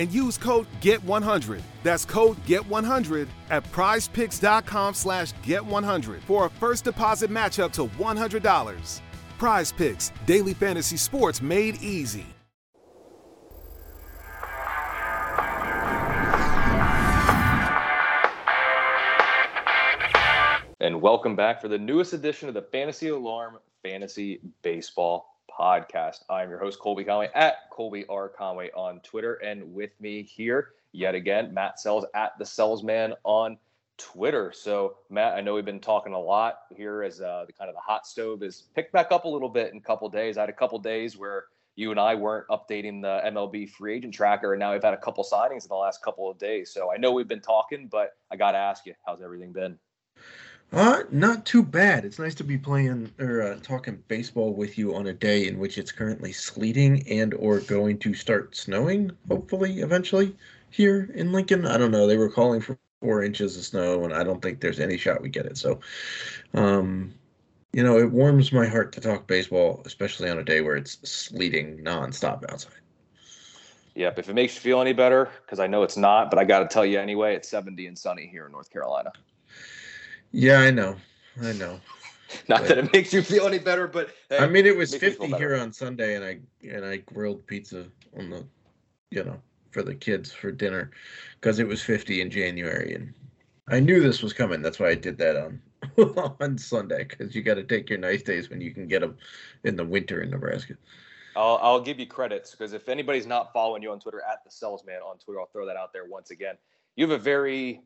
and use code GET100. That's code GET100 at prizepicks.com slash GET100 for a first deposit match up to $100. Prize Picks, daily fantasy sports made easy. And welcome back for the newest edition of the Fantasy Alarm Fantasy Baseball podcast. I'm your host, Colby Conway at Colby R. Conway on Twitter. And with me here, yet again, Matt Selz at the Selzman on Twitter. So, Matt, I know we've been talking a lot here as uh, the kind of the hot stove is picked back up a little bit in a couple days. I had a couple days where you and I weren't updating the MLB free agent tracker, and now we've had a couple signings in the last couple of days. So I know we've been talking, but I got to ask you, how's everything been? Uh, not too bad. It's nice to be playing or uh, talking baseball with you on a day in which it's currently sleeting and or going to start snowing. Hopefully, eventually here in Lincoln. I don't know. They were calling for four inches of snow, and I don't think there's any shot we get it. So, um, you know, it warms my heart to talk baseball, especially on a day where it's sleeting nonstop outside. Yep. If it makes you feel any better, because I know it's not, but I got to tell you anyway, it's 70 and sunny here in North Carolina. Yeah, I know. I know. Not but, that it makes you feel any better, but hey, I mean, it was 50 here on Sunday, and I and I grilled pizza on the, you know, for the kids for dinner, because it was 50 in January, and I knew this was coming. That's why I did that on on Sunday, because you got to take your nice days when you can get them in the winter in Nebraska. I'll, I'll give you credits because if anybody's not following you on Twitter at the Selzman on Twitter, I'll throw that out there once again. You have a very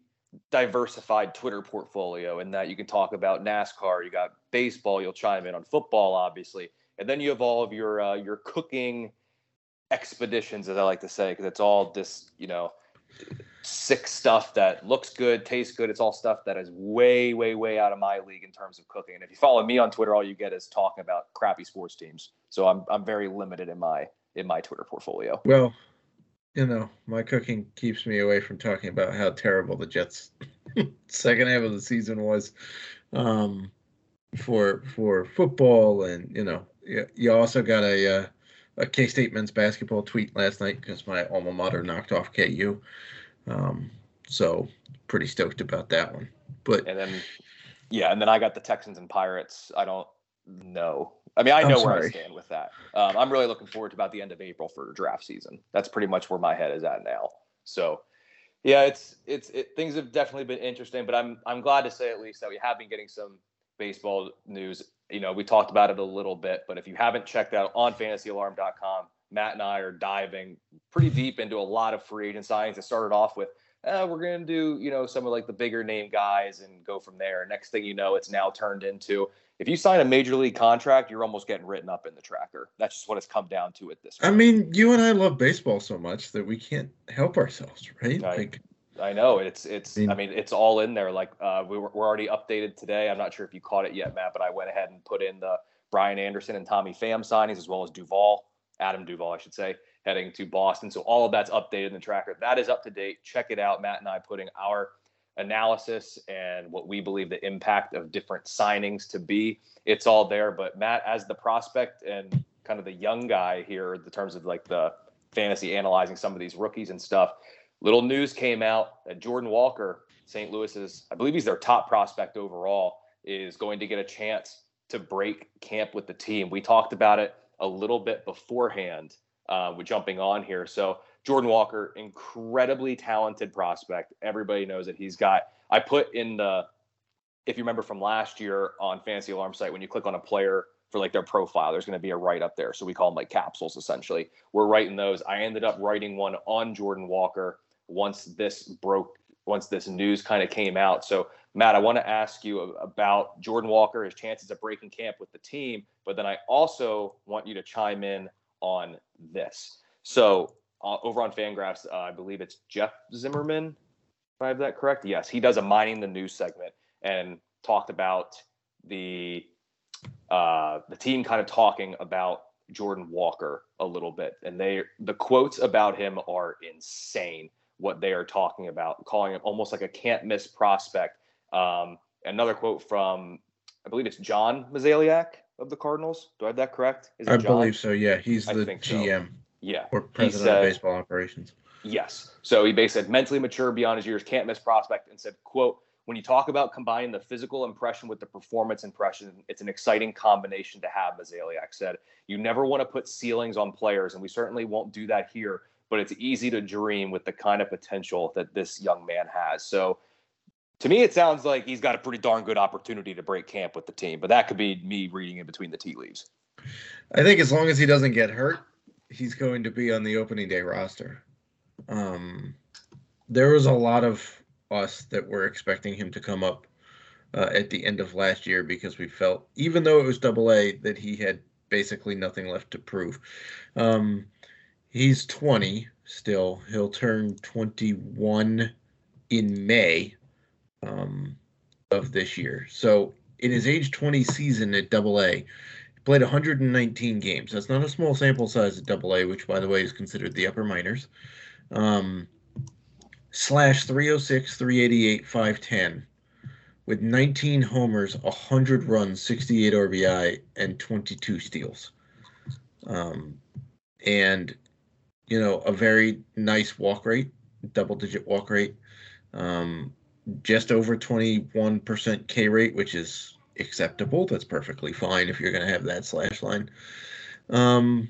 diversified Twitter portfolio in that you can talk about NASCAR, you got baseball, you'll chime in on football, obviously, and then you have all of your uh, your cooking expeditions, as I like to say, because it's all this you know sick stuff that looks good, tastes good. It's all stuff that is way, way, way out of my league in terms of cooking. And if you follow me on Twitter, all you get is talking about crappy sports teams. So I'm I'm very limited in my in my Twitter portfolio. Well, you know, my cooking keeps me away from talking about how terrible the Jets' second half of the season was um, for for football, and you know, you, also got a uh, a K State men's basketball tweet last night because my alma mater knocked off KU, um, so pretty stoked about that one. But and then, yeah, and then I got the Texans and Pirates. I don't know I mean, I know where I stand with that. Um, I'm really looking forward to about the end of April for draft season. That's pretty much where my head is at now. So, yeah, it's it's it, things have definitely been interesting, but I'm I'm glad to say at least that we have been getting some baseball news. You know, we talked about it a little bit, but if you haven't checked out on FantasyAlarm.com, Matt and I are diving pretty deep into a lot of free agent signings. It started off with eh, we're going to do, you know, some of like the bigger name guys and go from there. Next thing you know, it's now turned into if you sign a major league contract, you're almost getting written up in the tracker. That's just what it's come down to at this point. I mean, you and I love baseball so much that we can't help ourselves, right? I, like, I know it's it's. I mean, I mean, it's all in there. Like uh, we were, we're already updated today. I'm not sure if you caught it yet, Matt, but I went ahead and put in the Brian Anderson and Tommy Pham signings as well as Duvall, Adam Duvall, I should say, heading to Boston. So all of that's updated in the tracker. That is up to date. Check it out. Matt and I putting our analysis and what we believe the impact of different signings to be. It's all there. But Matt, as the prospect and kind of the young guy here, in terms of like the fantasy analyzing some of these rookies and stuff, little news came out that Jordan Walker, St. Louis's, I believe he's their top prospect overall, is going to get a chance to break camp with the team. We talked about it a little bit beforehand uh, with jumping on here. So Jordan Walker, incredibly talented prospect. Everybody knows that he's got. I put in the, if you remember from last year on Fantasy Alarm site, when you click on a player for like their profile. There's going to be a write up there. So we call them like capsules essentially. We're writing those. I ended up writing one on Jordan Walker once this broke, once this news kind of came out. So Matt, I want to ask you about Jordan Walker, his chances of breaking camp with the team, but then I also want you to chime in on this. So uh, over on Fangraphs, uh, I believe it's Jeff Zimmerman, if I have that correct. Yes, he does a mining the news segment and talked about the uh, the team kind of talking about Jordan Walker a little bit, and they the quotes about him are insane. What they are talking about, calling him almost like a can't miss prospect um, another quote from, I believe it's John Mozeliak of the Cardinals. Do I have that correct? Is I John? believe so. Yeah, he's the GM. So. Yeah, or president said, of baseball operations. Yes. So he basically said mentally mature beyond his years, can't miss prospect, and said, "quote When you talk about combining the physical impression with the performance impression, it's an exciting combination to have." Mozeliak said, "You never want to put ceilings on players, and we certainly won't do that here." But it's easy to dream with the kind of potential that this young man has. So to me, it sounds like he's got a pretty darn good opportunity to break camp with the team, but that could be me reading in between the tea leaves. I think as long as he doesn't get hurt, he's going to be on the opening day roster. Um, there was a lot of us that were expecting him to come up uh, at the end of last year because we felt, even though it was double A, that he had basically nothing left to prove. Um, he's 20 still. He'll turn 21 in May um, of this year. So in his age 20 season at Double A, played 119 games. That's not a small sample size at Double A, which by the way is considered the upper minors. Um, slash 306, 388, 510 with 19 homers, 100 runs, 68 RBI, and 22 steals. Um, and you know a very nice walk rate, double digit walk rate. Um, just over 21% K rate, which is acceptable. That's perfectly fine if you're going to have that slash line. Um,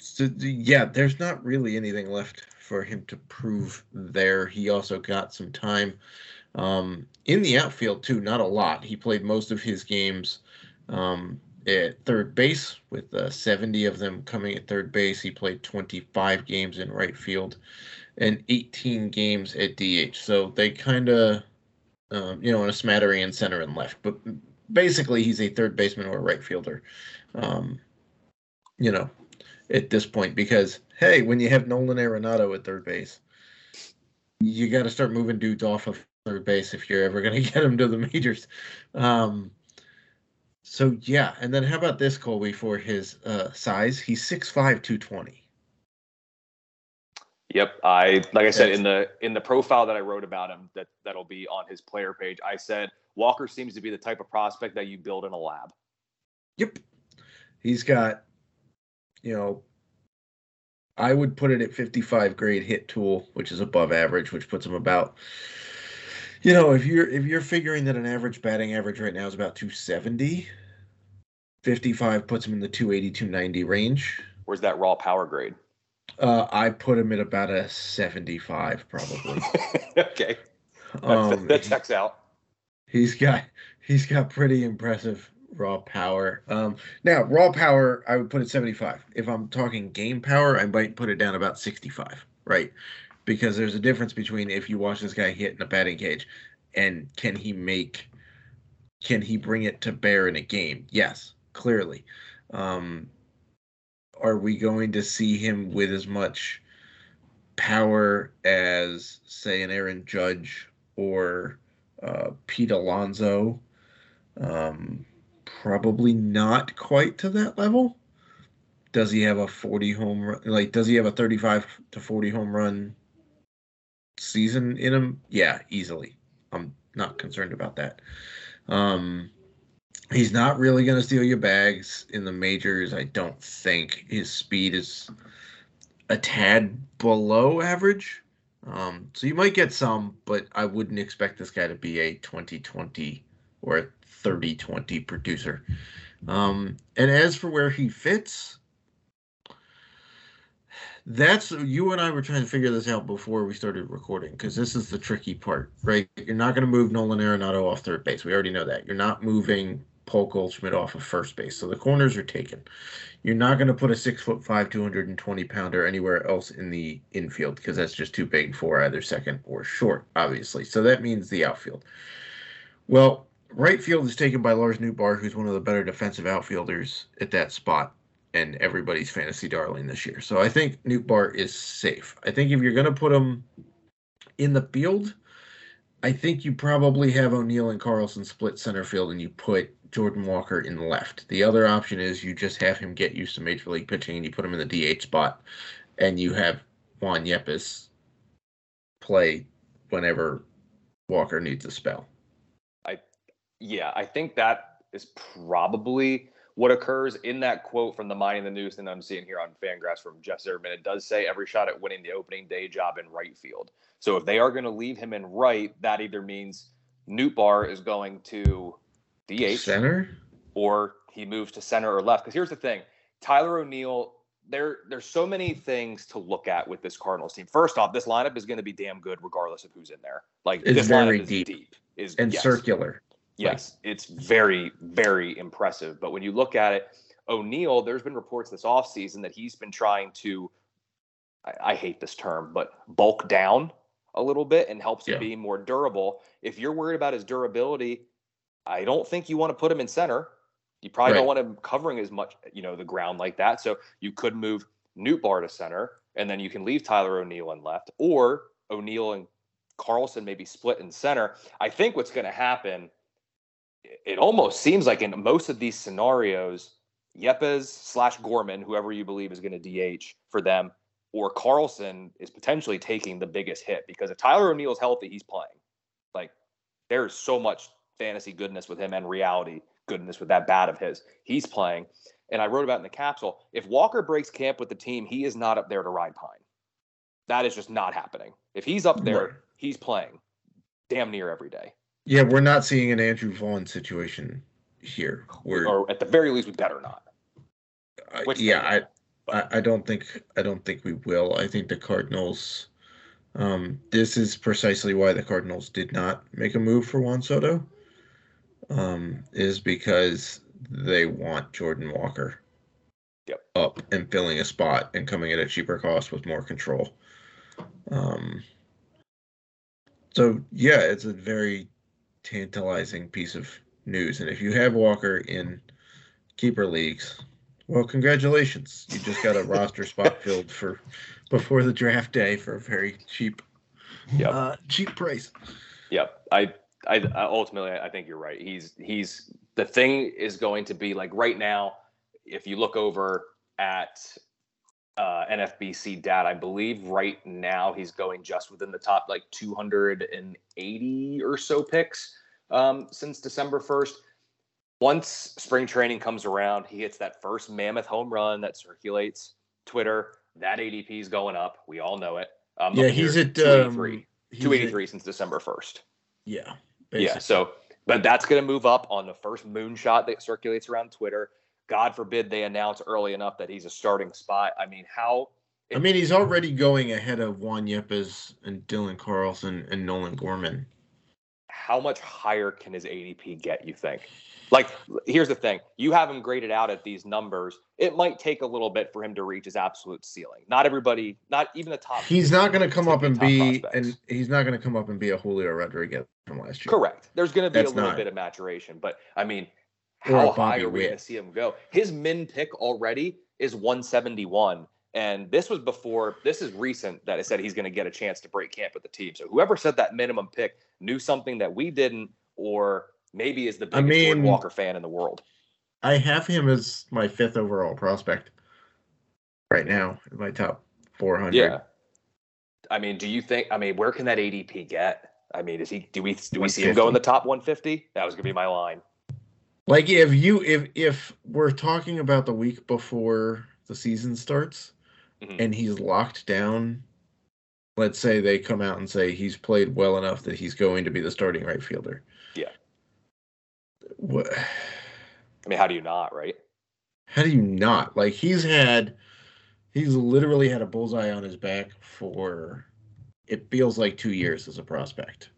so yeah, there's not really anything left for him to prove there. He also got some time um, in the outfield too, not a lot. He played most of his games um, at third base, with uh, 70 of them coming at third base. He played 25 games in right field and 18 games at DH. So they kind of, um, you know, in a smattering in center and left. But basically, he's a third baseman or a right fielder. Um, you know, at this point, because hey, when you have Nolan Arenado at third base, you got to start moving dudes off of third base if you're ever going to get them to the majors. Um, so yeah, and then how about this Colby for his uh, size? He's 6'5", 220. Yep, I like I said in the in the profile that I wrote about him that that'll be on his player page. I said Walker seems to be the type of prospect that you build in a lab. Yep, he's got, you know, I would put it at 55 grade hit tool, which is above average, which puts him about. You know, if you're if you're figuring that an average batting average right now is about 270, 55 puts him in the 280 290 range. Where's that raw power grade? Uh, I put him at about a 75, probably. okay. Um, that checks out. He's got he's got pretty impressive raw power. Um, now raw power, I would put it 75. If I'm talking game power, I might put it down about 65, right? Because there's a difference between if you watch this guy hit in a batting cage, and can he make, can he bring it to bear in a game? Yes, clearly. Um, are we going to see him with as much power as, say, an Aaron Judge or uh, Pete Alonso? Um, probably not quite to that level. Does he have a 40 home run? Like, does he have a 35 to 40 home run season in him? Yeah, easily. I'm not concerned about that. Um, He's not really going to steal your bags in the majors. I don't think his speed is a tad below average. Um, so you might get some, but I wouldn't expect this guy to be a 2020 or a 30 20 producer. Um, and as for where he fits, that's you and I were trying to figure this out before we started recording because this is the tricky part, right? You're not going to move Nolan Arenado off third base. We already know that. You're not moving Paul Goldschmidt off of first base. So the corners are taken. You're not going to put a six foot five, 220 pounder anywhere else in the infield because that's just too big for either second or short, obviously. So that means the outfield. Well, right field is taken by Lars Nootbaar, who's one of the better defensive outfielders at that spot and everybody's fantasy darling this year. So I think Nootbaar is safe. I think if you're going to put him in the field, I think you probably have O'Neill and Carlson split center field and you put Jordan Walker in left. The other option is you just have him get used to major league pitching and you put him in the DH spot and you have Juan Yepez play whenever Walker needs a spell. I yeah, I think that is probably what occurs in that quote from the Mining the News that I'm seeing here on Fangraphs from Jeff Zimmerman. It does say every shot at winning the opening day job in right field. So if they are going to leave him in right, that either means Nootbaar is going to DH center or he moves to center or left. Because here's the thing, Tyler O'Neill. There, there's so many things to look at with this Cardinals team. First off, this lineup is going to be damn good regardless of who's in there. Like it's this very lineup is deep, deep is and yes. circular. Yes, it's very, very impressive. But when you look at it, O'Neill, there's been reports this offseason that he's been trying to, I, I, hate this term, but bulk down a little bit and helps Yeah. him be more durable. If you're worried about his durability, I don't think you want to put him in center. You probably don't want him covering as much, you know, the ground like that. So you could move Nootbaar to center, and then you can leave Tyler O'Neill in left, or O'Neill and Carlson maybe split in center. I think what's going to happen it almost seems like in most of these scenarios, Yepez slash Gorman, whoever you believe is going to DH for them, or Carlson is potentially taking the biggest hit because if Tyler O'Neill's healthy, he's playing. Like there's so much fantasy goodness with him and reality goodness with that bat of his. He's playing. And I wrote about in the capsule if Walker breaks camp with the team, he is not up there to ride pine. That is just not happening. If he's up there, he's playing damn near every day. Yeah, we're not seeing an Andrew Vaughn situation here. We're or at the very least, we better not. Which yeah, I, I I don't think I don't think we will. I think the Cardinals. Um, this is precisely why the Cardinals did not make a move for Juan Soto. Um, is because they want Jordan Walker. Yep. Up and filling a spot and coming at a cheaper cost with more control. Um. So yeah, it's a very tantalizing piece of news, and if you have Walker in keeper leagues, well, congratulations. You just got a roster spot filled for before the draft day for a very cheap, Yep. uh, cheap price. Yep. I, I, I ultimately, I think you're right. He's, he's, the thing is going to be like right now, if you look over at uh, NFBC data, I believe right now he's going just within the top like 280 or so picks um, since December 1st. Once spring training comes around, he hits that first mammoth home run that circulates Twitter. That ADP is going up. We all know it. Um, Yeah, he's at 283. um, he's at- 283 since December 1st. Yeah, Yeah. So, but that's going to move up on the first moonshot that circulates around Twitter. God forbid they announce early enough that he's a starting spot. I mean, how? I mean, he's already going ahead of Juan Yepez and Dylan Carlson and Nolan Gorman. How much higher can his ADP get? You think? Like, here's the thing: you have him graded out at these numbers. It might take a little bit for him to reach his absolute ceiling. Not everybody, not even the top. He's not going to come up and be, prospects. and he's not going to come up and be a Julio Rodriguez from last year. Correct. There's going to be That's a little not- bit of maturation, but I mean, how high are we going to see him go? His min pick already is 171, and this was before. This is recent that it said he's going to get a chance to break camp with the team. So whoever said that minimum pick knew something that we didn't, or maybe is the I biggest Jordan mean- Walker fan in the world. I have him as my fifth overall prospect right now in my top 400. Yeah. I mean, do you think? I mean, where can that ADP get? I mean, is he? Do we do we see him go in the top 150? That was going to be my line. Like if you if if we're talking about the week before the season starts Mhm. and he's locked down, let's say they come out and say he's played well enough that he's going to be the starting right fielder. Yeah. What I mean, how do you not? Right? how do you not? Like he's had he's literally had a bullseye on his back for it feels like 2 years as a prospect.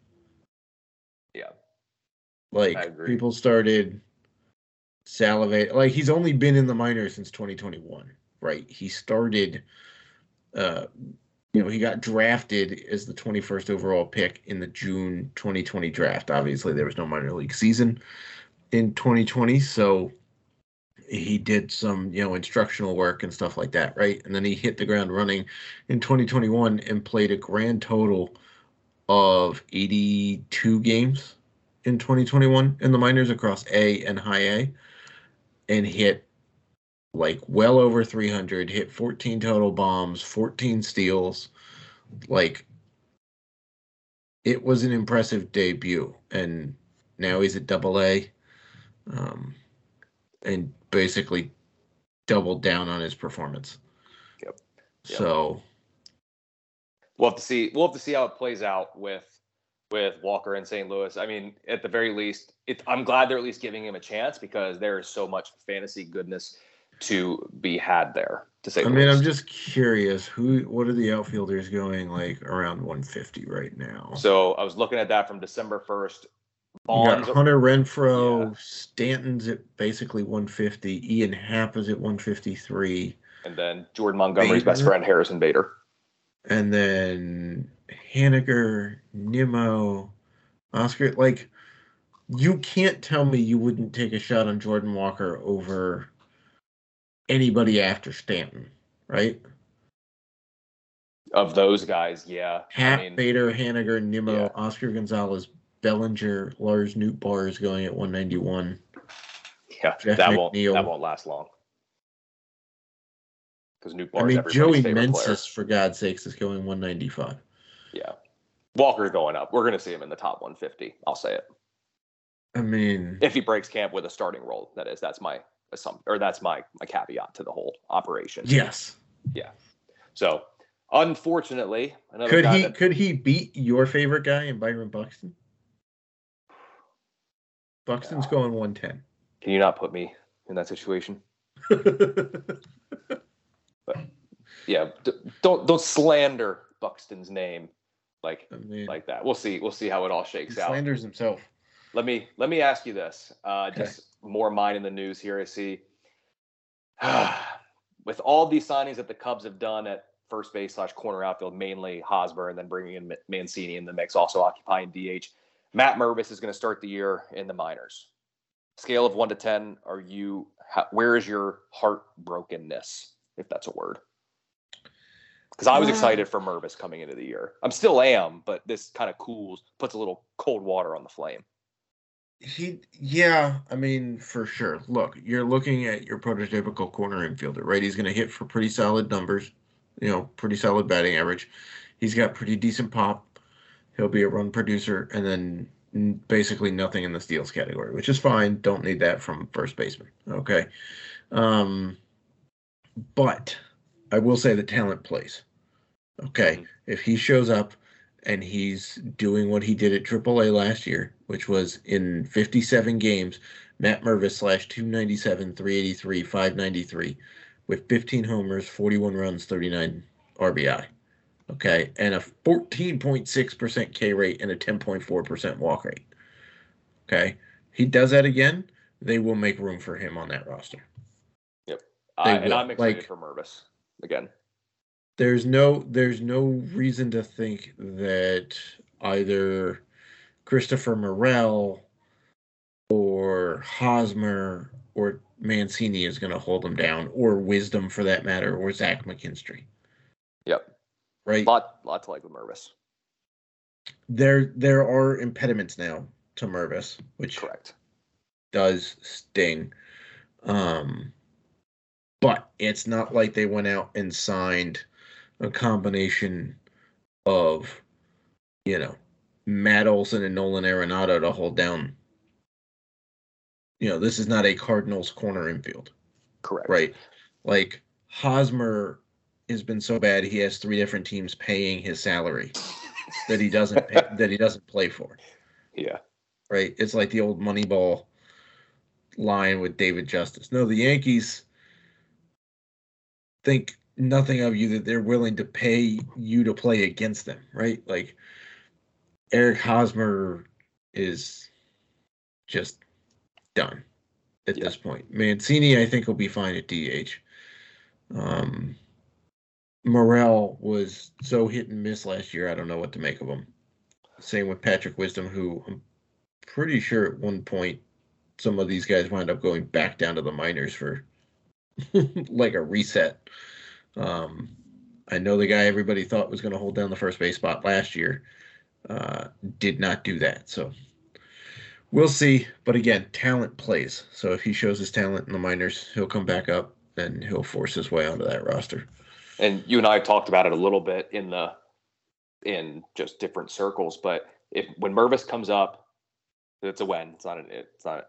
Yeah. Like people started salivate. Like he's only been in the minors since 2021, right? He started, uh, you know, he got drafted as the 21st overall pick in the June 2020 draft. Obviously, there was no minor league season in 2020, so he did some, you know, instructional work and stuff like that, right? And then he hit the ground running in 2021 and played a grand total of 82 games in 2021 in the minors across A and high A and hit like well over 300, hit 14 total bombs, 14 steals. Like it was an impressive debut. And now he's at double A. Um, and basically doubled down on his performance. Yep. yep. So we'll have to see. We'll have to see how it plays out with with Walker and St. Louis. I mean, at the very least, it, I'm glad they're at least giving him a chance because there is so much fantasy goodness to be had there. To say, I mean, least. I'm just curious who, what are the outfielders going like around 150 right now? So I was looking at that from December 1st. Bonds, Hunter Renfroe, yeah. Stanton's at basically 150. Ian Happ is at 153. And then Jordan Montgomery's Bader. best friend, Harrison Bader. And then Haniger, Nimmo, Oscar. Like, you can't tell me you wouldn't take a shot on Jordan Walker over anybody after Stanton, right? Of those guys, yeah. Happ, I mean, Bader, Haniger, Nimmo, yeah. Oscar Gonzalez, Bellinger, Lars Nootbaar is going at 191. Yeah, Jeff that won't that won't last long. Because Nootbaar. I mean, Joey Meneses, for God's sakes, is going 195. Yeah. Walker going up. We're going to see him in the top 150. I'll say it. I mean, if he breaks camp with a starting role, that is, that's my assumption, or that's my my caveat to the whole operation. Yes. Yeah. So, unfortunately, another could he that, could he beat your favorite guy in Byron Buxton? Buxton's going 110. Can you not put me in that situation? but yeah, don't don't slander Buxton's name like I mean, like that. We'll see. We'll see how it all shakes out. Slanders himself. Let me let me ask you this. Uh, okay. Just more mine in the news here. I see. with all these signings that the Cubs have done at first base slash corner outfield, mainly Hosmer, and then bringing in Mancini in the mix, also occupying DH. Matt Mervis is going to start the year in the minors. Scale of one to ten, are you? How, where is your heartbrokenness, if that's a word? because I was excited for Mervis coming into the year. I'm still am, but this kind of cools, puts a little cold water on the flame. He, yeah, I mean, for sure. Look, you're looking at your prototypical corner infielder, right? He's going to hit for pretty solid numbers, you know, pretty solid batting average. He's got pretty decent pop. He'll be a run producer, and then basically nothing in the steals category, which is fine. Don't need that from first baseman. Okay. Um, but I will say the talent plays. Okay. Mm-hmm. If he shows up and he's doing what he did at AAA last year, which was in 57 games, Matt Mervis slash 297, 383, 593 with 15 homers, 41 runs, 39 RBI. Okay. And a 14.6% K rate and a 10.4% walk rate. Okay. He does that again, they will make room for him on that roster. Yep. Uh, and I'm excited like, for Mervis again. There's no there's no reason to think that either Christopher Morel or Hosmer or Mancini is going to hold him down, or Wisdom for that matter, or Zach McKinstry. Yep. Right. Lot lot to like with Mervis. There there are impediments now to Mervis, which correct does sting. Um, but it's not like they went out and signed a combination of, you know, Matt Olson and Nolan Arenado to hold down. You know, this is not a Cardinals corner infield. Correct. Right. Like Hosmer has been so bad he has three different teams paying his salary that he doesn't pay, that he doesn't play for. Yeah. Right. It's like the old Moneyball line with David Justice. No, the Yankees think nothing of you that they're willing to pay you to play against them, right? Like Eric Hosmer is just done. at yeah. this point. Mancini, I think, will be fine at DH. Um, Morel was so hit and miss last year. I don't know what to make of him. Same with Patrick Wisdom, who I'm pretty sure at one point some of these guys wind up going back down to the minors for like a reset. Um, I know the guy everybody thought was going to hold down the first base spot last year uh, did not do that. So we'll see. But again, talent plays. So if he shows his talent in the minors, he'll come back up and he'll force his way onto that roster. And you and I talked about it a little bit in the in just different circles. But if when Mervis comes up, it's a when. It's not an it's not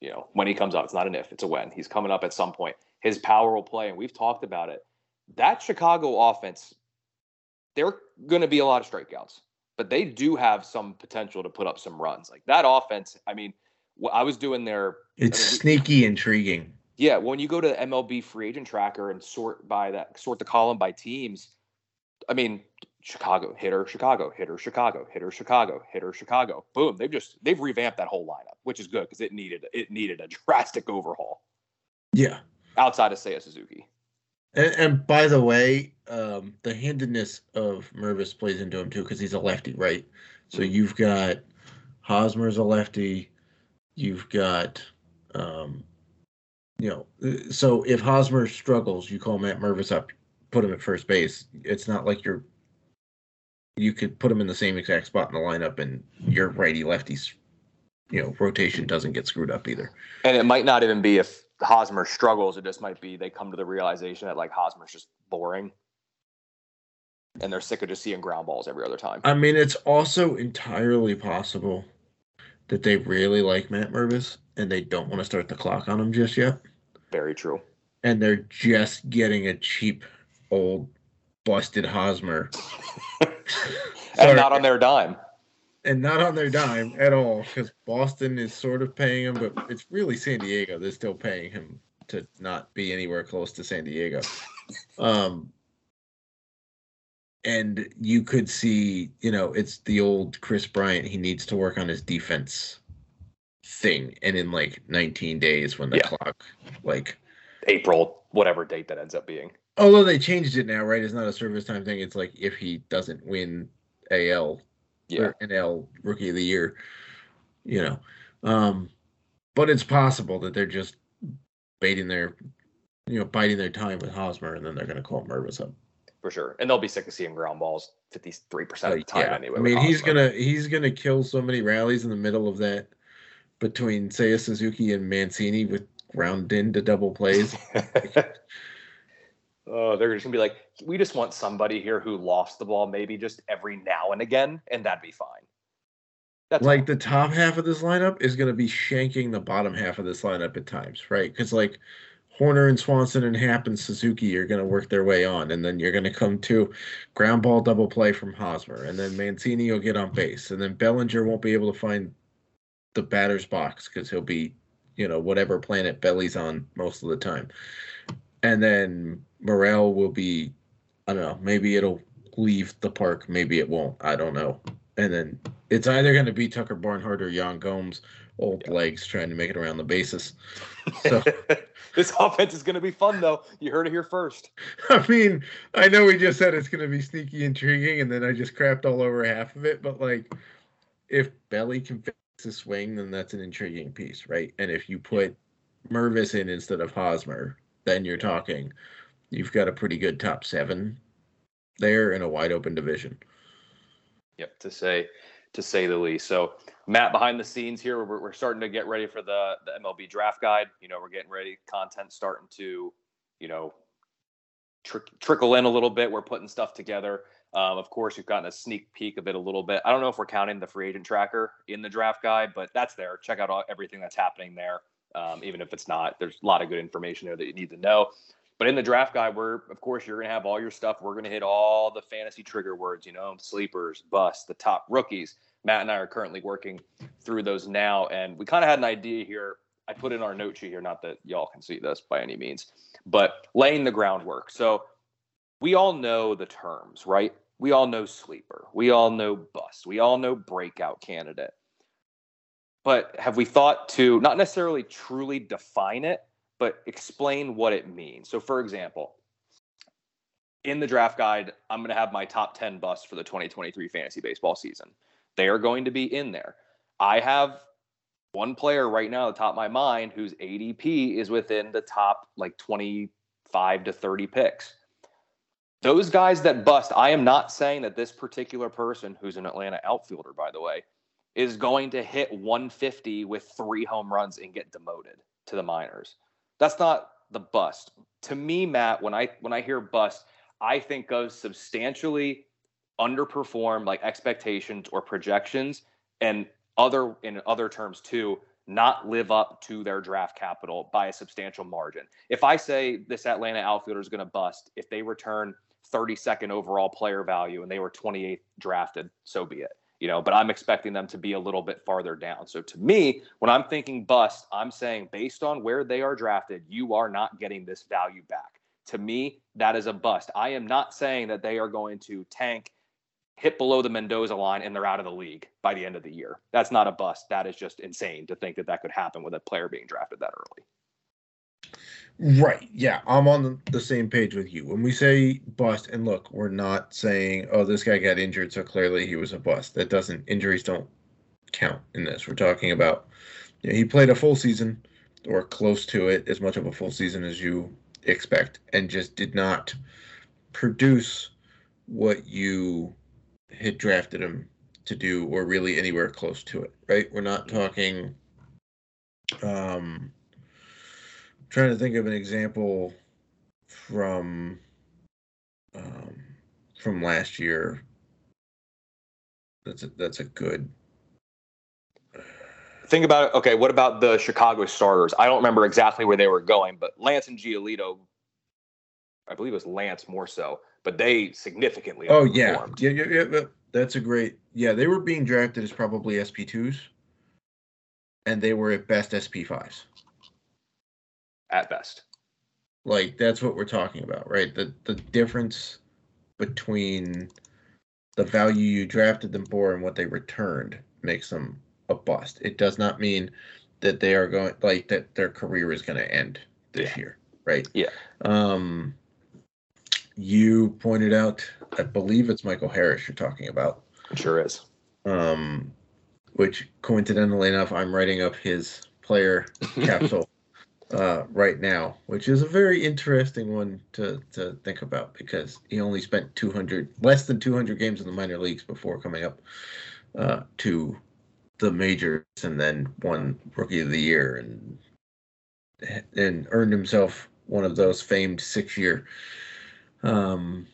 you know when he comes up. It's not an if. It's a when. He's coming up at some point. His power will play, and we've talked about it. That Chicago offense, they're going to be a lot of strikeouts but they do have some potential to put up some runs. Like that offense, I mean, I was doing their. It's I mean, sneaky, intriguing. Yeah, when you go to MLB free agent tracker and sort by that, sort the column by teams. I mean, Chicago hitter, Chicago hitter, Chicago hitter, Chicago hitter, Chicago. Boom! They've just they've revamped that whole lineup, which is good because it needed it needed a drastic overhaul. Yeah. Outside of Seiya Suzuki. And, and by the way, um, the handedness of Mervis plays into him too because he's a lefty, right? So you've got Hosmer's a lefty. You've got, um, you know, uh, so if Hosmer struggles, you call Matt Mervis up, put him at first base. It's not like you're, you could put him in the same exact spot in the lineup and your righty lefties, you know, rotation doesn't get screwed up either. And it might not even be if Hosmer struggles, it just might be they come to the realization that like Hosmer's just boring. And they're sick of just seeing ground balls every other time. I mean, it's also entirely possible that they really like Matt Mervis and they don't want to start the clock on him just yet. Very true. And they're just getting a cheap old busted Hosmer. and not on their dime and not on their dime at all because Boston is sort of paying him, but it's really San Diego. They're still paying him to not be anywhere close to San Diego. Um, and you could see, you know, it's the old Kris Bryant. He needs to work on his defense thing. And in like 19 days, when the yeah. clock, like April, whatever date that ends up being. Although they changed it now, right? It's not a service time thing. It's like if he doesn't win AL yeah. NL Rookie of the Year. You know, um, but it's possible that they're just baiting their, you know, biting their time with Hosmer, and then they're going to call Mervis up for sure. And they'll be sick of seeing ground balls fifty three percent of the time yeah. anyway. I mean, he's gonna he's gonna kill so many rallies in the middle of that between Seiya Suzuki and Mancini with ground into double plays. oh, they're just gonna be like, we just want somebody here who lost the ball maybe just every now and again, and that'd be fine. That's like the top half of this lineup is gonna be shanking the bottom half of this lineup at times, right? Because like Hoerner and Swanson and Happ and Suzuki are going to work their way on, and then you're going to come to ground ball double play from Hosmer, and then Mancini will get on base, and then Bellinger won't be able to find the batter's box because he'll be, you know, whatever planet Belly's on most of the time, and then Morel will be, I don't know, maybe it'll leave the park, maybe it won't, I don't know, and then it's either going to be Tucker Barnhart or Yan Gomes, old yeah. legs trying to make it around the bases. So this offense is going to be fun, though. You heard it here first. I mean, I know we just said it's going to be sneaky, intriguing, and then I just crapped all over half of it. But like, if Belly can fix the swing, then that's an intriguing piece, right? And if you put Mervis in instead of Hosmer, then you're talking. You've got a pretty good top seven there in a wide open division. Yep, to say to say the least. So Matt, behind the scenes here, we're, we're starting to get ready for the the MLB draft guide. You know, we're getting ready. Content starting to, you know, tr- trickle in a little bit. We're putting stuff together. Um, of course, you've gotten a sneak peek of it a little bit. I don't know if we're counting the free agent tracker in the draft guide, but that's there. Check out all, everything that's happening there. Um, even if it's not, there's a lot of good information there that you need to know. But in the draft guide, we're of course you're gonna have all your stuff. We're gonna hit all the fantasy trigger words, you know, sleepers, busts, the top rookies. Matt and I are currently working through those now, and we kind of had an idea here. I put in our note sheet here, not that y'all can see this by any means, but laying the groundwork. So we all know the terms, right? We all know sleeper. We all know bust. We all know breakout candidate. But have we thought to not necessarily truly define it, but explain what it means? So, for example, in the draft guide, I'm going to have my top 10 busts for the 2023 fantasy baseball season. They are going to be in there. I have one player right now at the top of my mind whose ADP is within the top like 25 to 30 picks. Those guys that bust, I am not saying that this particular person, who's an Atlanta outfielder, by the way, is going to hit 150 with three home runs and get demoted to the minors. That's not the bust. To me, Matt, when I when I hear bust, I think of substantially underperform like expectations or projections and other in other terms too not live up to their draft capital by a substantial margin. If I say this Atlanta outfielder is going to bust if they return 32nd overall player value and they were 28th drafted, so be it. You know, but I'm expecting them to be a little bit farther down. So to me, when I'm thinking bust, I'm saying based on where they are drafted, you are not getting this value back. To me, that is a bust. I am not saying that they are going to tank, hit below the Mendoza line, and they're out of the league by the end of the year. That's not a bust. That is just insane to think that that could happen with a player being drafted that early. Right. Yeah, I'm on the same page with you. When we say bust, and look, we're not saying, oh, this guy got injured, so clearly he was a bust. That doesn't, injuries don't count in this. We're talking about, you know, he played a full season or close to it, as much of a full season as you expect, and just did not produce what you had drafted him to do or really anywhere close to it, right? We're not talking, um, trying to think of an example from um, from last year. That's a, that's a good. Think about it. Okay, what about the Chicago starters? I don't remember exactly where they were going, but Lance and Giolito, I believe it was Lance more so, but they significantly. Oh yeah, yeah, yeah, yeah. That's a great. Yeah, they were being drafted as probably SP twos, and they were at best SP fives at best. Like that's what we're talking about, right? The the difference between the value you drafted them for and what they returned makes them a bust. It does not mean that they are going like that their career is going to end this yeah. year, right? Yeah. Um you pointed out I believe it's Michael Harris you're talking about. It sure is. Um which coincidentally enough I'm writing up his player capsule uh, right now, which is a very interesting one to, to think about because he only spent 200, less than 200 games in the minor leagues before coming up uh, to the majors and then won Rookie of the Year and and earned himself one of those famed six year, um,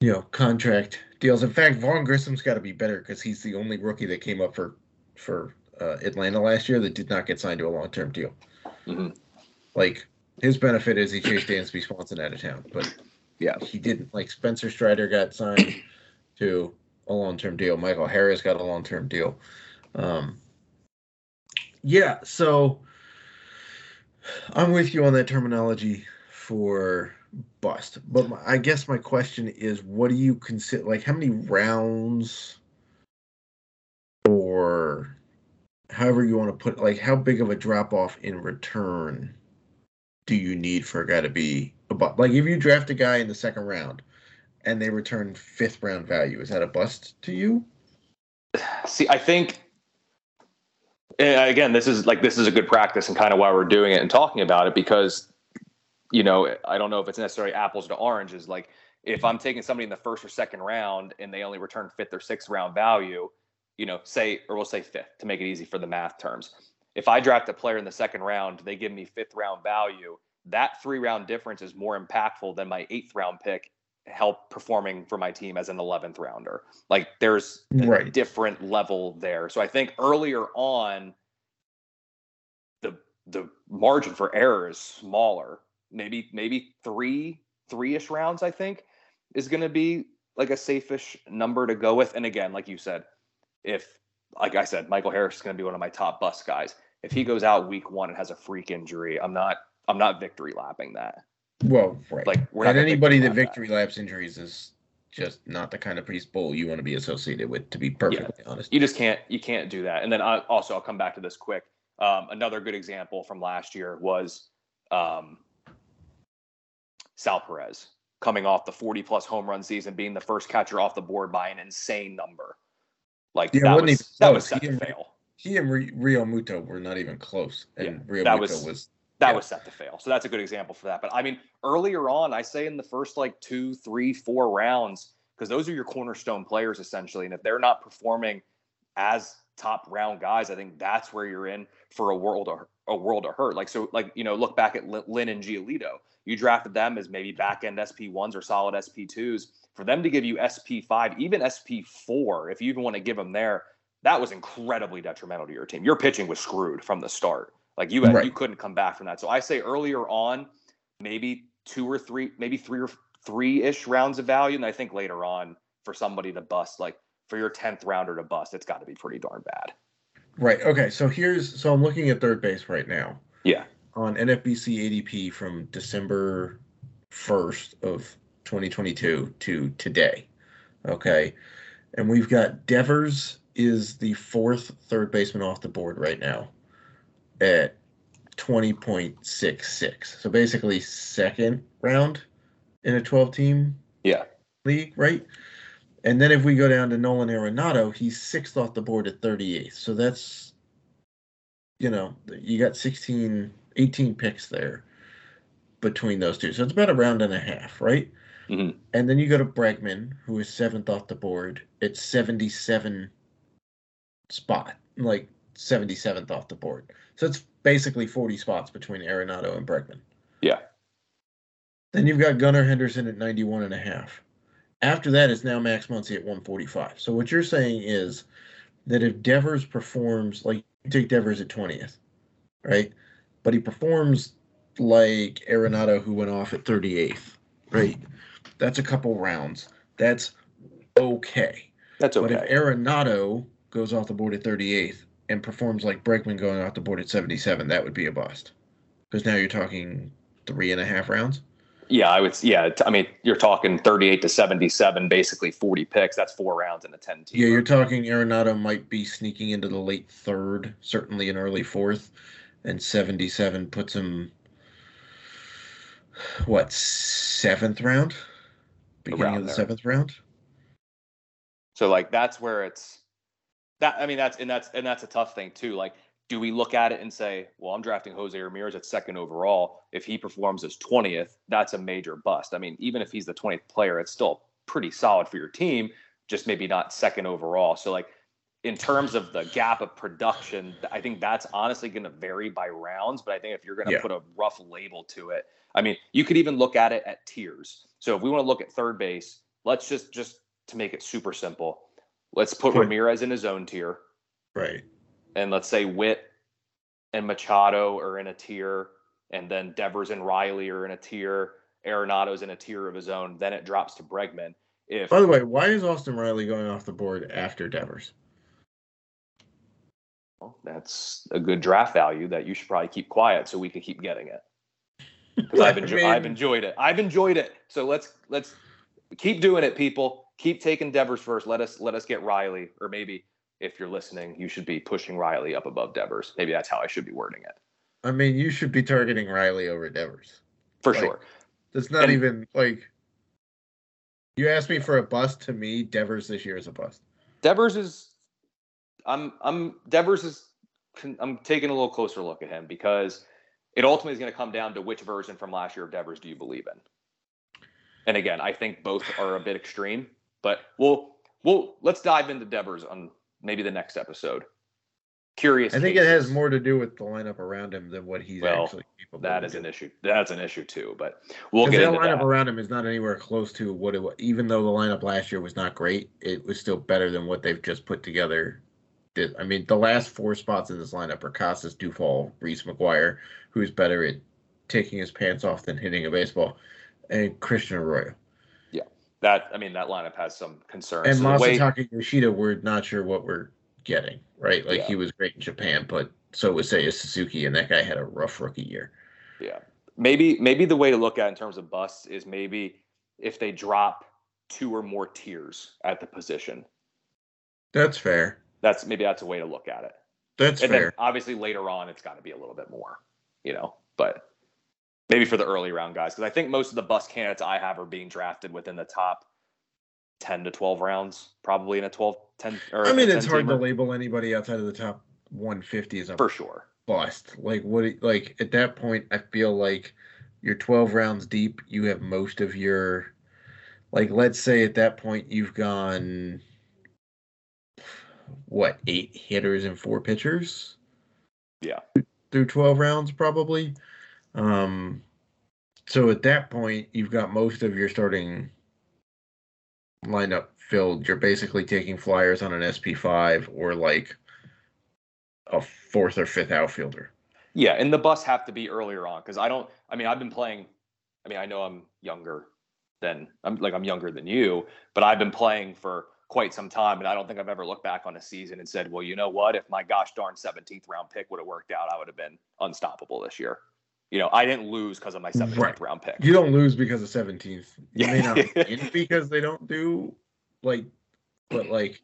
you know, contract deals. In fact, Vaughn Grissom's got to be better because he's the only rookie that came up for for uh, Atlanta last year that did not get signed to a long term deal. Mm-hmm. Like his benefit is he chased Dansby Swanson out of town, but yeah, he didn't. Like Spencer Strider got signed to a long term deal. Michael Harris got a long term deal. Um, yeah, so I'm with you on that terminology for bust. But my, I guess my question is, what do you consider? Like, how many rounds, or however you want to put, like, how big of a drop off in return do you need for a guy to be a bust? Like if you draft a guy in the second round and they return fifth round value, is that a bust to you? See, I think again, this is like this is a good practice and kind of why we're doing it and talking about it because you know, I don't know if it's necessarily apples to oranges. Like if I'm taking somebody in the first or second round and they only return fifth or sixth round value, you know, say or we'll say fifth to make it easy for the math terms if I draft a player in the second round, they give me fifth round value. That three round difference is more impactful than my eighth round pick help performing for my team as an 11th rounder. Like there's a right. different level there. So I think earlier on, the the margin for error is smaller. Maybe maybe three three ish rounds. I think is going to be like a safe-ish number to go with. And again, like you said, if like I said, Michael Harris is going to be one of my top bust guys if he goes out week one and has a freak injury, I'm not I'm not victory lapping that. Well, right. Like we're not anybody that victory that. laps injuries is just not the kind of baseball you want to be associated with, to be perfectly yeah. honest. You just can't you can't do that. And then I, also I'll come back to this quick. Um, another good example from last year was um, Sal Perez coming off the 40 plus home run season, being the first catcher off the board by an insane number. Like yeah, that was that was set to fail. He and Realmuto were not even close, and yeah, that Muto was, was that yeah. was set to fail. So that's a good example for that. But I mean, earlier on, I say in the first like two, three, four rounds, because those are your cornerstone players essentially, and if they're not performing as top round guys, I think that's where you're in for a world of a world of hurt. Like so, like you know, look back at Lynn and Giolito. You drafted them as maybe back end SP ones or solid SP twos. For them to give you SP five, even SP four, if you even want to give them there, that was incredibly detrimental to your team. Your pitching was screwed from the start. Like you had, right. you couldn't come back from that. So I say earlier on, maybe two or three, maybe three or three ish rounds of value, and I think later on for somebody to bust, like for your tenth rounder to bust, it's got to be pretty darn bad. Right. Okay. So here's so I'm looking at third base right now. Yeah. On NFBC ADP from December 1st of 2022 to today. Okay. And we've got Devers is the fourth third baseman off the board right now at 20.66. So basically second round in a 12 team yeah. league, right? And then if we go down to Nolan Arenado, he's sixth off the board at 38th. So that's, you know, you got 16, 18 picks there between those two. So it's about a round and a half, right? Mm-hmm. And then you go to Bregman, who is seventh off the board at 77 spot, like 77th off the board. So it's basically 40 spots between Arenado and Bregman. Yeah. Then you've got Gunnar Henderson at 91 and a half. After that is now Max Muncy at 145. So what you're saying is that if Devers performs like you take Devers at 20th, right? But he performs like Arenado who went off at 38th, right? That's a couple rounds. That's okay. That's okay. But if Arenado goes off the board at 38th and performs like Bregman going off the board at 77, that would be a bust. Because now you're talking three and a half rounds. Yeah, I would. Yeah, I mean, you're talking 38 to 77, basically 40 picks. That's four rounds in a 10 team. Yeah, you're talking Arenado might be sneaking into the late third, certainly an early fourth, and 77 puts him what seventh round, beginning Around of the there. seventh round. So like that's where it's that I mean that's and that's and that's a tough thing too. Like, do we look at it and say, well, I'm drafting Jose Ramirez at second overall. If he performs as 20th, that's a major bust. I mean, even if he's the 20th player, it's still pretty solid for your team, just maybe not second overall. So like in terms of the gap of production, I think that's honestly going to vary by rounds. But I think if you're going to yeah. put a rough label to it, I mean, you could even look at it at tiers. So if we want to look at third base, let's just just to make it super simple, Let's put Ramirez in his own tier. Right. And let's say Witt and Machado are in a tier, and then Devers and Riley are in a tier. Arenado's in a tier of his own. Then it drops to Bregman. If by the way, why is Austin Riley going off the board after Devers? Well, that's a good draft value that you should probably keep quiet so we can keep getting it. Because I've enjoyed, I mean, I've enjoyed it. I've enjoyed it. So let's let's keep doing it, people keep taking Devers first. Let us let us get Riley, or maybe if you're listening, you should be pushing Riley up above Devers. Maybe that's how I should be wording it. I mean, you should be targeting Riley over Devers for like, sure. That's not and, even like you asked me for a bust. To me, Devers this year is a bust. Devers is. I'm. I'm. Devers is. I'm taking a little closer look at him because it ultimately is going to come down to which version from last year of Devers do you believe in. And again, I think both are a bit extreme. But we'll we'll let's dive into Devers on maybe the next episode. Curious. I think cases. it has more to do with the lineup around him than what he's well, actually capable. That is an issue. That's an issue too. But we'll get the lineup that. around him is not anywhere close to what it was. Even though the lineup last year was not great, it was still better than what they've just put together. I mean, the last four spots in this lineup are Casas, Duvall, Reese McGuire, who's better at taking his pants off than hitting a baseball, and Christian Arroyo Yeah, that I mean that lineup has some concerns. And so Masataka Yoshida, we're not sure what we're getting, right? Like yeah. he was great in Japan, but so was Seiya Suzuki, and that guy had a rough rookie year. Yeah, maybe maybe the way to look at in terms of busts is maybe if they drop two or more tiers at the position. That's fair. That's maybe that's a way to look at it. That's and fair. then obviously later on it's got to be a little bit more, you know. But maybe for the early round guys, because I think most of the bus candidates I have are being drafted within the top 10 to 12 rounds, probably in a 12, 10. Or I mean, it's hard to label anybody outside of the top 150 as a for sure. bust. Like what? Like at that point, I feel like you're 12 rounds deep. You have most of your, like, let's say at that point you've gone, what, eight hitters and four pitchers Yeah. through 12 rounds, probably. Um, so at that point, you've got most of your starting lineup filled. You're basically taking flyers on an SP5 or like a fourth or fifth outfielder. Yeah, and the bus have to be earlier on because I don't. I mean, I've been playing. I mean, I know I'm younger than I'm like I'm younger than you, but I've been playing for quite some time, and I don't think I've ever looked back on a season and said, "Well, you know what? If my gosh darn 17th round pick would have worked out, I would have been unstoppable this year." You know, I didn't lose because of my 17th Right. round pick. You don't lose because of 17th. You may not win because they don't do like, but like,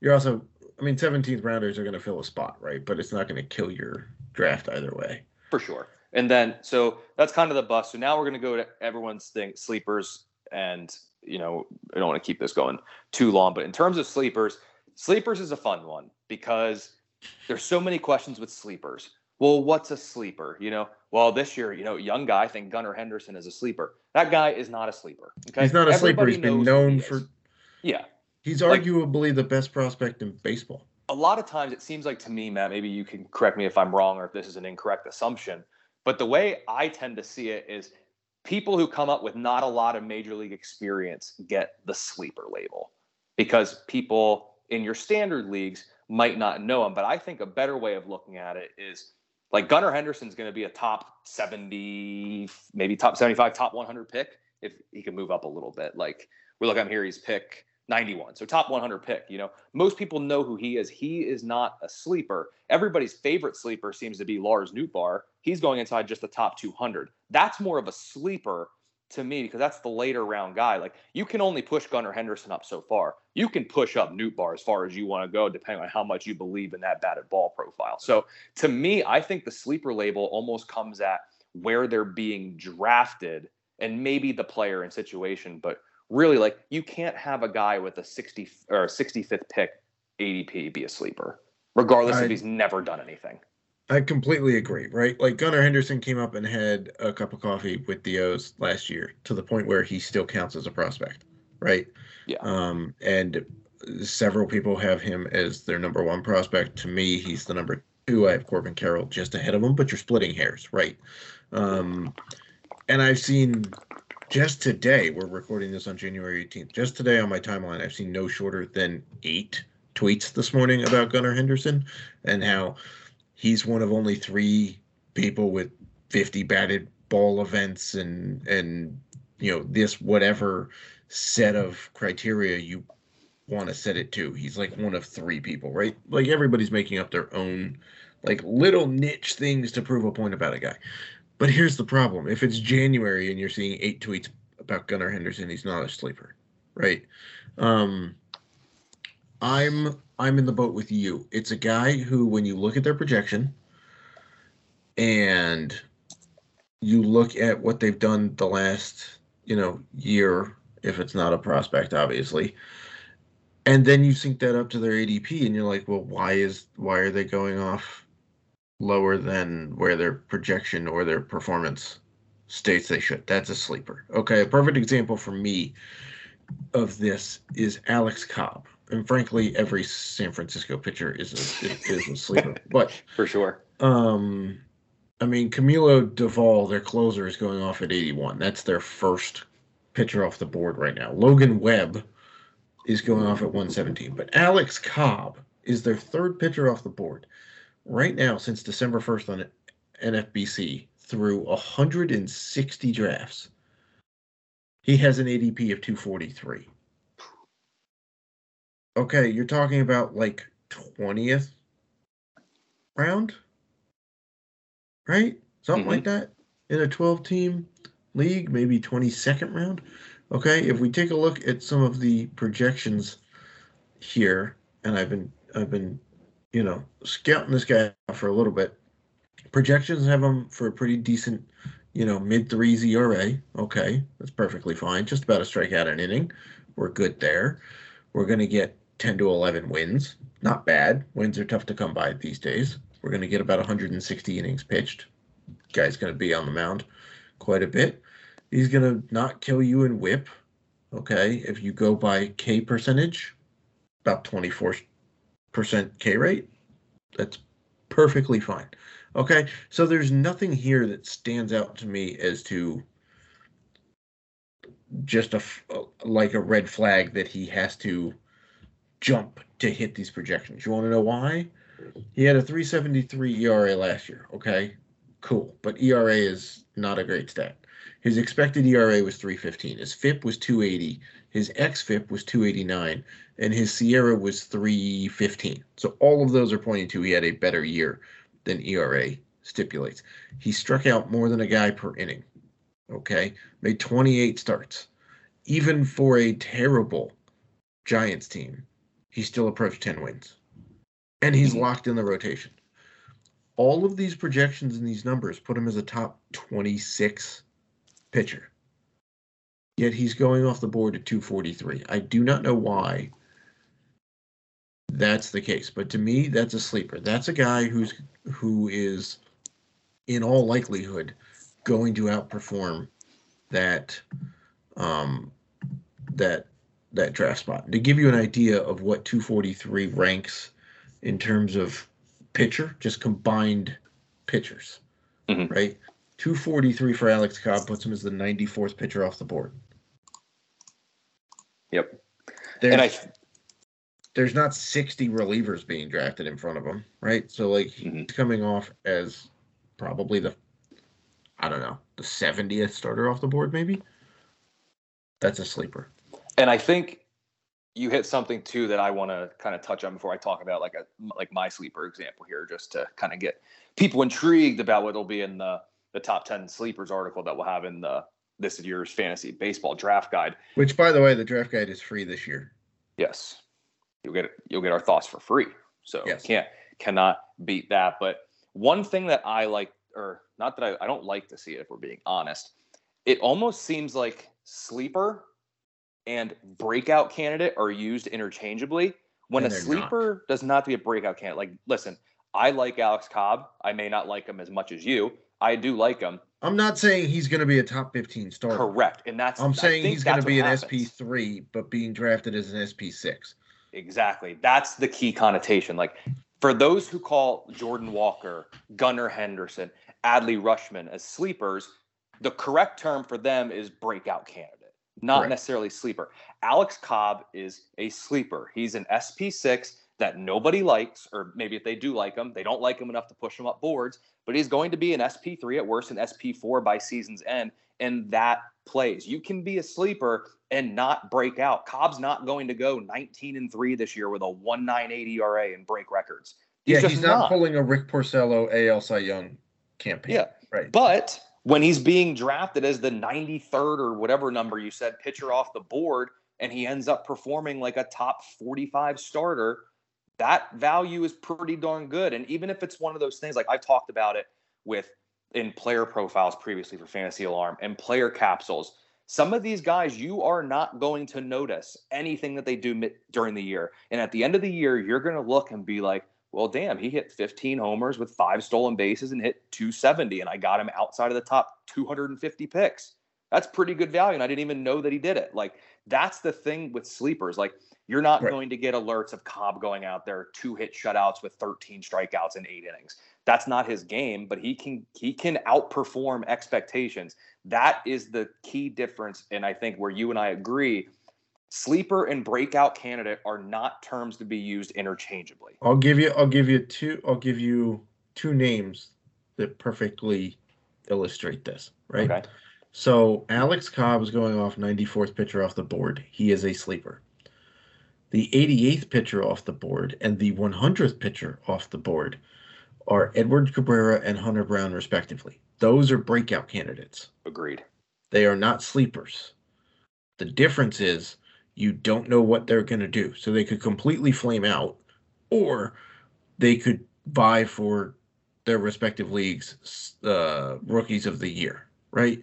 you're also, I mean, 17th rounders are going to fill a spot, right? But it's not going to kill your draft either way. For sure. And then, so that's kind of the bust. So now we're going to go to everyone's thing, sleepers. And, you know, I don't want to keep this going too long, but in terms of sleepers, sleepers is a fun one because there's so many questions with sleepers. Well, what's a sleeper? You know, well, this year, you know, young guy, I think Gunnar Henderson is a sleeper. That guy is not a sleeper. Okay. He's not a sleeper. He's been known he for. Yeah. he's Like- arguably the best prospect in baseball. a lot of times it seems like to me, Matt, maybe you can correct me if I'm wrong or if this is an incorrect assumption, but the way I tend to see it is people who come up with not a lot of major league experience get the sleeper label because people in your standard leagues might not know him. But I think a better way of looking at it is like Gunnar Henderson's going to be a top 70, maybe top 75, top 100 pick if he can move up a little bit. Like we look I'm here, he's pick 91. So top 100 pick, you know, most people know who he is. He is not a sleeper. Everybody's favorite sleeper seems to be Lars Nootbaar. He's going inside just the top 200. That's more of a sleeper to me because that's the later round guy. Like you can only push Gunnar Henderson up so far. You can push up Nootbaar as far as you want to go, depending on how much you believe in that batted ball profile. So to me, I think the sleeper label almost comes at where they're being drafted and maybe the player and situation, but really like you can't have a guy with a 60 or 65th pick ADP be a sleeper, regardless I- if he's never done anything. I completely agree, right? Like Gunnar Henderson came up and had a cup of coffee with the O's last year to the point where he still counts as a prospect, right? Yeah. Um, and several people have him as their number one prospect. To me, he's the number two. I have Corbin Carroll just ahead of him, but you're splitting hairs, right? Um, and I've seen just today, we're recording this on January 18th. Just today on my timeline, I've seen no shorter than eight tweets this morning about Gunnar Henderson and how he's one of only three people with 50 batted ball events and and you know this whatever set of criteria you want to set it to. He's like one of three people right? Like everybody's making up their own like little niche things to prove a point about a guy. But here's the problem. If it's january and you're seeing eight tweets about gunnar henderson he's not a sleeper right? Um i'm i'm in the boat with you. It's a guy who when you look at their projection and you look at what they've done the last you know year if it's not a prospect obviously and then you sync that up to their adp and you're like well why is why are they going off lower than where their projection or their performance states they should? That's a sleeper. Okay a perfect example for me of this is alex cobb and frankly every san francisco pitcher is a, is a sleeper but For sure. um, I mean, Camilo Doval, their closer, is going off at 81. That's their first pitcher off the board right now. Logan Webb is going off at 117. But Alex Cobb is their third pitcher off the board right now since December 1st on NFBC through 160 drafts. He has an ADP of 243. Okay, you're talking about like 20th round? Right? Something like mm-hmm. that in a 12 team league, maybe 22nd round. Okay, if we take a look at some of the projections here, and I've been I've been, you know, scouting this guy for a little bit. Projections have him for a pretty decent, you know, mid threes ERA. Okay, that's perfectly fine. Just about a strikeout an inning. We're good there. We're gonna get 10 to 11 wins. Not bad. Wins are tough to come by these days. We're going to get about 160 innings pitched. Guy's going to be on the mound quite a bit. He's going to not kill you in whip. Okay. If you go by K percentage, about 24% K rate, that's perfectly fine. Okay. So there's nothing here that stands out to me as to just a like a red flag that he has to jump to hit these projections. You want to know why? He had a 373 ERA last year. Okay, cool. But ERA is not a great stat. His expected ERA was 315. His FIP was 280. His xFIP was 289. And his SIERA was 315. So all of those are pointing to he had a better year than ERA stipulates. He struck out more than a guy per inning. Okay, made 28 starts. Even for a terrible Giants team, he still approached 10 wins. And he's mm-hmm. locked in the rotation. All of these projections and these numbers put him as a top 26 pitcher. Yet he's going off the board at 243. I do not know why that's the case, but to me that's a sleeper. That's a guy who's who is in all likelihood going to outperform that um that that draft spot. To give you an idea of what 243 ranks in terms of pitcher, just combined pitchers, mm-hmm. right? 243 for Alex Cobb puts him as the 94th pitcher off the board. Yep. There's, and I there's not 60 relievers being drafted in front of him, right? So like mm-hmm. he's coming off as probably the I don't know, the 70th starter off the board maybe. That's a sleeper. And I think you hit something too that I want to kind of touch on before I talk about like a like my sleeper example here, just to kind of get people intrigued about what will be in the the top ten sleepers article that we'll have in the this year's fantasy baseball draft guide. Which, by the way, the draft guide is free this year. Yes, you'll get you'll get our thoughts for free. So yes. can't cannot beat that. But one thing that I like, or not that I, I don't like to see it, if we're being honest, it almost seems like sleeper and breakout candidate are used interchangeably when and a sleeper not. does not be a breakout candidate. Like, listen, I like Alex Cobb. I may not like him as much as you. I do like him. I'm not saying he's going to be a top 15 starter. Correct. And that's I'm saying he's going to be an SP3 but being drafted as an SP6. Exactly. That's the key connotation. Like for those who call Jordan Walker, Gunnar Henderson, Adley Rutschman as sleepers, the correct term for them is breakout candidate not Correct. necessarily sleeper. Alex Cobb is a sleeper. He's an SP6 that nobody likes, or maybe if they do like him, they don't like him enough to push him up boards, but he's going to be an SP3 at worst, an SP4 by season's end, and that plays. You can be a sleeper and not break out. Cobb's not going to go 19 and 3 this year with a 198 ERA and break records. He's yeah, he's not, not, pulling a Rick Porcello AL Cy Young campaign. Yeah. Right. But when he's being drafted as the 93rd or whatever number you said pitcher off the board and he ends up performing like a top 45 starter that value is pretty darn good. And even if it's one of those things like i've talked about it with in player profiles previously for fantasy alarm and player capsules some of these guys you are not going to notice anything that they do during the year. And at the end of the year you're going to look and be like well, damn, he hit 15 homers with five stolen bases and hit 270, and I got him outside of the top 250 picks. That's pretty good value, and I didn't even know that he did it. Like that's the thing with sleepers. Like you're not right. going to get alerts of Cobb going out there two hit shutouts with 13 strikeouts in eight innings. That's not his game, but he can he can outperform expectations. That is the key difference, and I think where you and I agree sleeper and breakout candidate are not terms to be used interchangeably. I'll give you I'll give you two I'll give you two names that perfectly illustrate this, right? Okay. So Alex Cobb is going off 94th pitcher off the board. He is a sleeper. The 88th pitcher off the board and the 100th pitcher off the board are Edward Cabrera and Hunter Brown, respectively. Those are breakout candidates. Agreed. They are not sleepers. The difference is you don't know what they're going to do. So they could completely flame out, or they could vie for their respective leagues' uh, rookies of the year, right?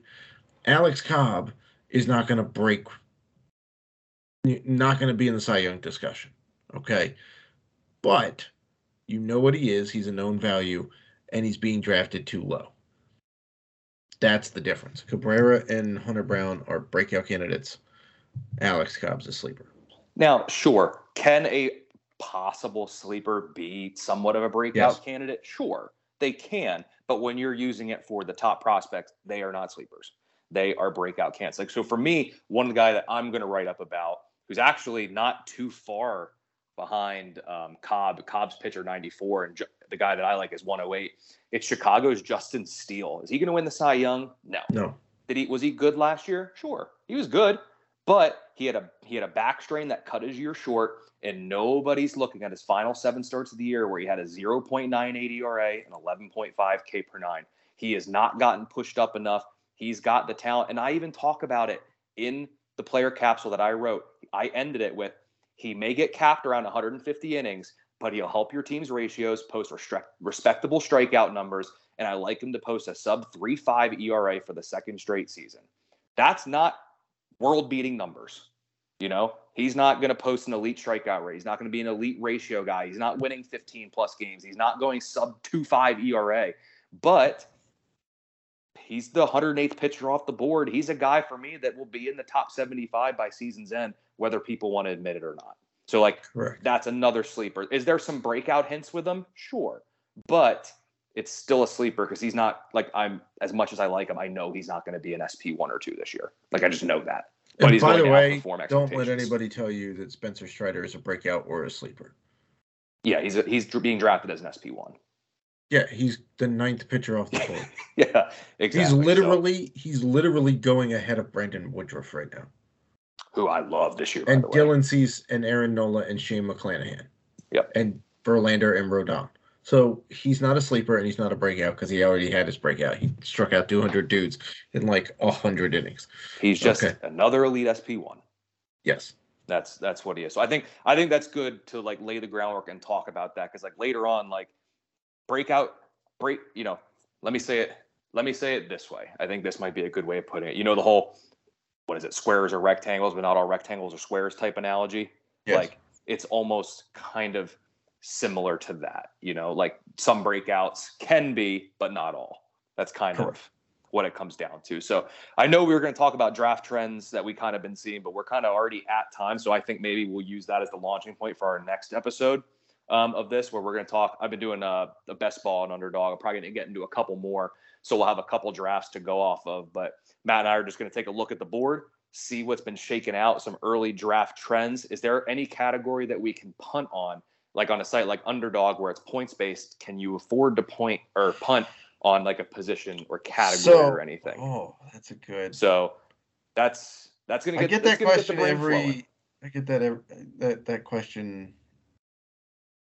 Alex Cobb is not going to break, not going to be in the Cy Young discussion, okay? But you know what he is. He's a known value, and he's being drafted too low. That's the difference. Cabrera and Hunter Brown are breakout candidates. Alex Cobb's a sleeper. Now, sure, can a possible sleeper be somewhat of a breakout Yes. candidate? Sure, they can. But when you're using it for the top prospects, they are not sleepers. They are breakout candidates. Like so, for me, one of the guy that I'm going to write up about, who's actually not too far behind um, Cobb. Cobb's pitcher 94, and Ju- the guy that I like is 108. It's Chicago's Justin Steele. Is he going to win the Cy Young? No. No. Did he was he good last year? Sure. He was good, but he had a he had a back strain that cut his year short, and nobody's looking at his final seven starts of the year where he had a 0.98 ERA and 11.5 K per nine. He has not gotten pushed up enough. He's got the talent, and I even talk about it in the player capsule that I wrote. I ended it with he may get capped around 150 innings, but he'll help your team's ratios, post respectable strikeout numbers, and I like him to post a sub 3.5 ERA for the second straight season. That's not world beating numbers. You know, he's not going to post an elite strikeout rate. He's not going to be an elite ratio guy. He's not winning 15 plus games. He's not going sub 2.5 ERA, but he's the 108th pitcher off the board. He's a guy for me that will be in the top 75 by season's end, whether people want to admit it or not. So, like, Correct. that's another sleeper. Is there some breakout hints with him? Sure. But it's still a sleeper because he's not like I'm as much as I like him, I know he's not going to be an SP one or two this year. Like I just know that. But And he's by the way, don't let anybody tell you that Spencer Strider is a breakout or a sleeper. Yeah, he's he's being drafted as an SP one. Yeah, he's the ninth pitcher off the board. Yeah, exactly. He's So, literally he's literally going ahead of Brandon Woodruff right now. who I love this year. And. Dylan Cease and Aaron Nola and Shane McClanahan. Yep. And Verlander and Rodon. So he's not a sleeper and he's not a breakout because he already had his breakout. He struck out 200 dudes in like 100 innings. he's just okay. another elite SP one. Yes. That's that's what he is. So I think I think that's good to like lay the groundwork and talk about that because like later on, like breakout break, you know, let me say it. Let me say it this way. I think this might be a good way of putting it. You know, the whole what is it, squares or rectangles, but not all rectangles are squares type analogy. Yes. Like it's almost kind of similar to that. You know, like some breakouts can be, but not all. That's kind Correct. of what it comes down to. So I know we were going to talk about draft trends that we kind of been seeing, but we're kind of already at time. So I think maybe we'll use that as the launching point for our next episode um, of this, where we're going to talk. I've been doing uh, the best ball and underdog. I'm probably going to get into a couple more. So we'll have a couple drafts to go off of. But Matt and I are just going to take a look at the board, see what's been shaken out, some early draft trends. Is there any category that we can punt on? Like on a site like Underdog, where it's points based, can you afford to point or punt on like a position or category So- or anything? Oh, that's a good. So that's that's gonna get. I get, that gonna get question every. flowing. I get that ev- that that question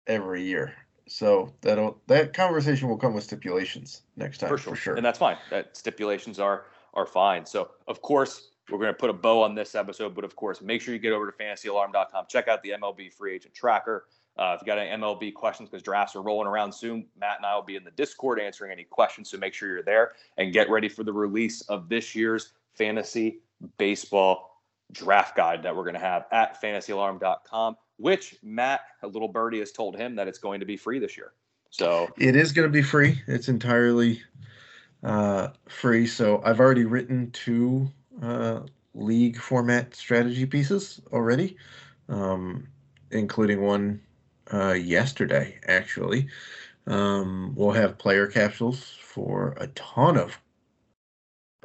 every year. So that'll that conversation will come with stipulations next time for sure. For sure. and that's fine. That stipulations are are fine. So of course we're going to put a bow on this episode, but of course make sure you get over to fantasyalarm.com. Check out the MLB free agent tracker. Uh, if you got any MLB questions, because drafts are rolling around soon, Matt and I will be in the Discord answering any questions. So make sure you're there and get ready for the release of this year's fantasy baseball draft guide that we're going to have at fantasyalarm.com, which Matt, a little birdie, has told him that it's going to be free this year. So It is going to be free. It's entirely uh, free. So I've already written two uh, league format strategy pieces already, um, including one uh, yesterday, actually. Um, we'll have player capsules for a ton of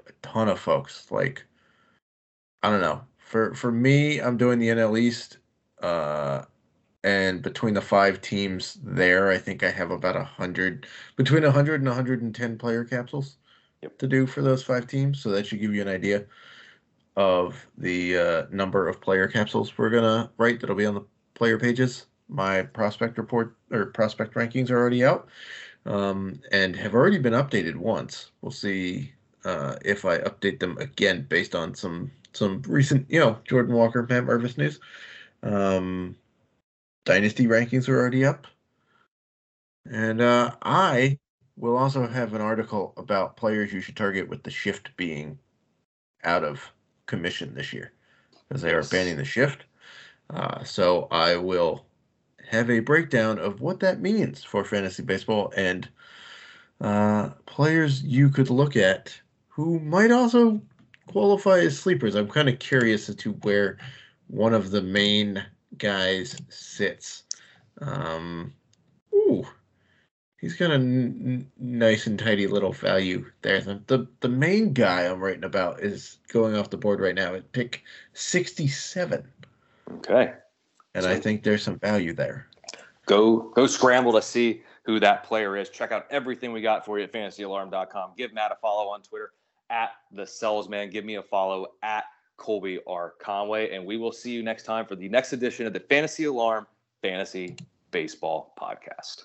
a ton of folks. Like I don't know. For for me, I'm doing the NL East. Uh, and between the five teams there, I think I have about a hundred between a hundred and 110 player capsules Yep. to do for those five teams. So that should give you an idea of the uh, number of player capsules we're gonna write. That'll be on the player pages. My prospect report or prospect rankings are already out, um, and have already been updated once. We'll see uh, if I update them again based on some some recent, you know, Jordan Walker, Matt Mervis news. Um, dynasty rankings are already up. And uh, I will also have an article about players you should target with the shift being out of commission this year because they are banning the shift. Uh, so I will have a breakdown of what that means for fantasy baseball and uh, players you could look at who might also qualify as sleepers. I'm kind of curious as to where one of the main guys sits. Um, ooh, he's got a n- nice and tidy little value there. The, the the main guy I'm writing about is going off the board right now at pick 67. Okay. And so I think there's some value there. Go go scramble to see who that player is. Check out everything we got for you at fantasyalarm.com. Give Matt a follow on Twitter at the Selzman. Give me a follow at Colby R. Conway. And we will see you next time for the next edition of the Fantasy Alarm Fantasy Baseball Podcast.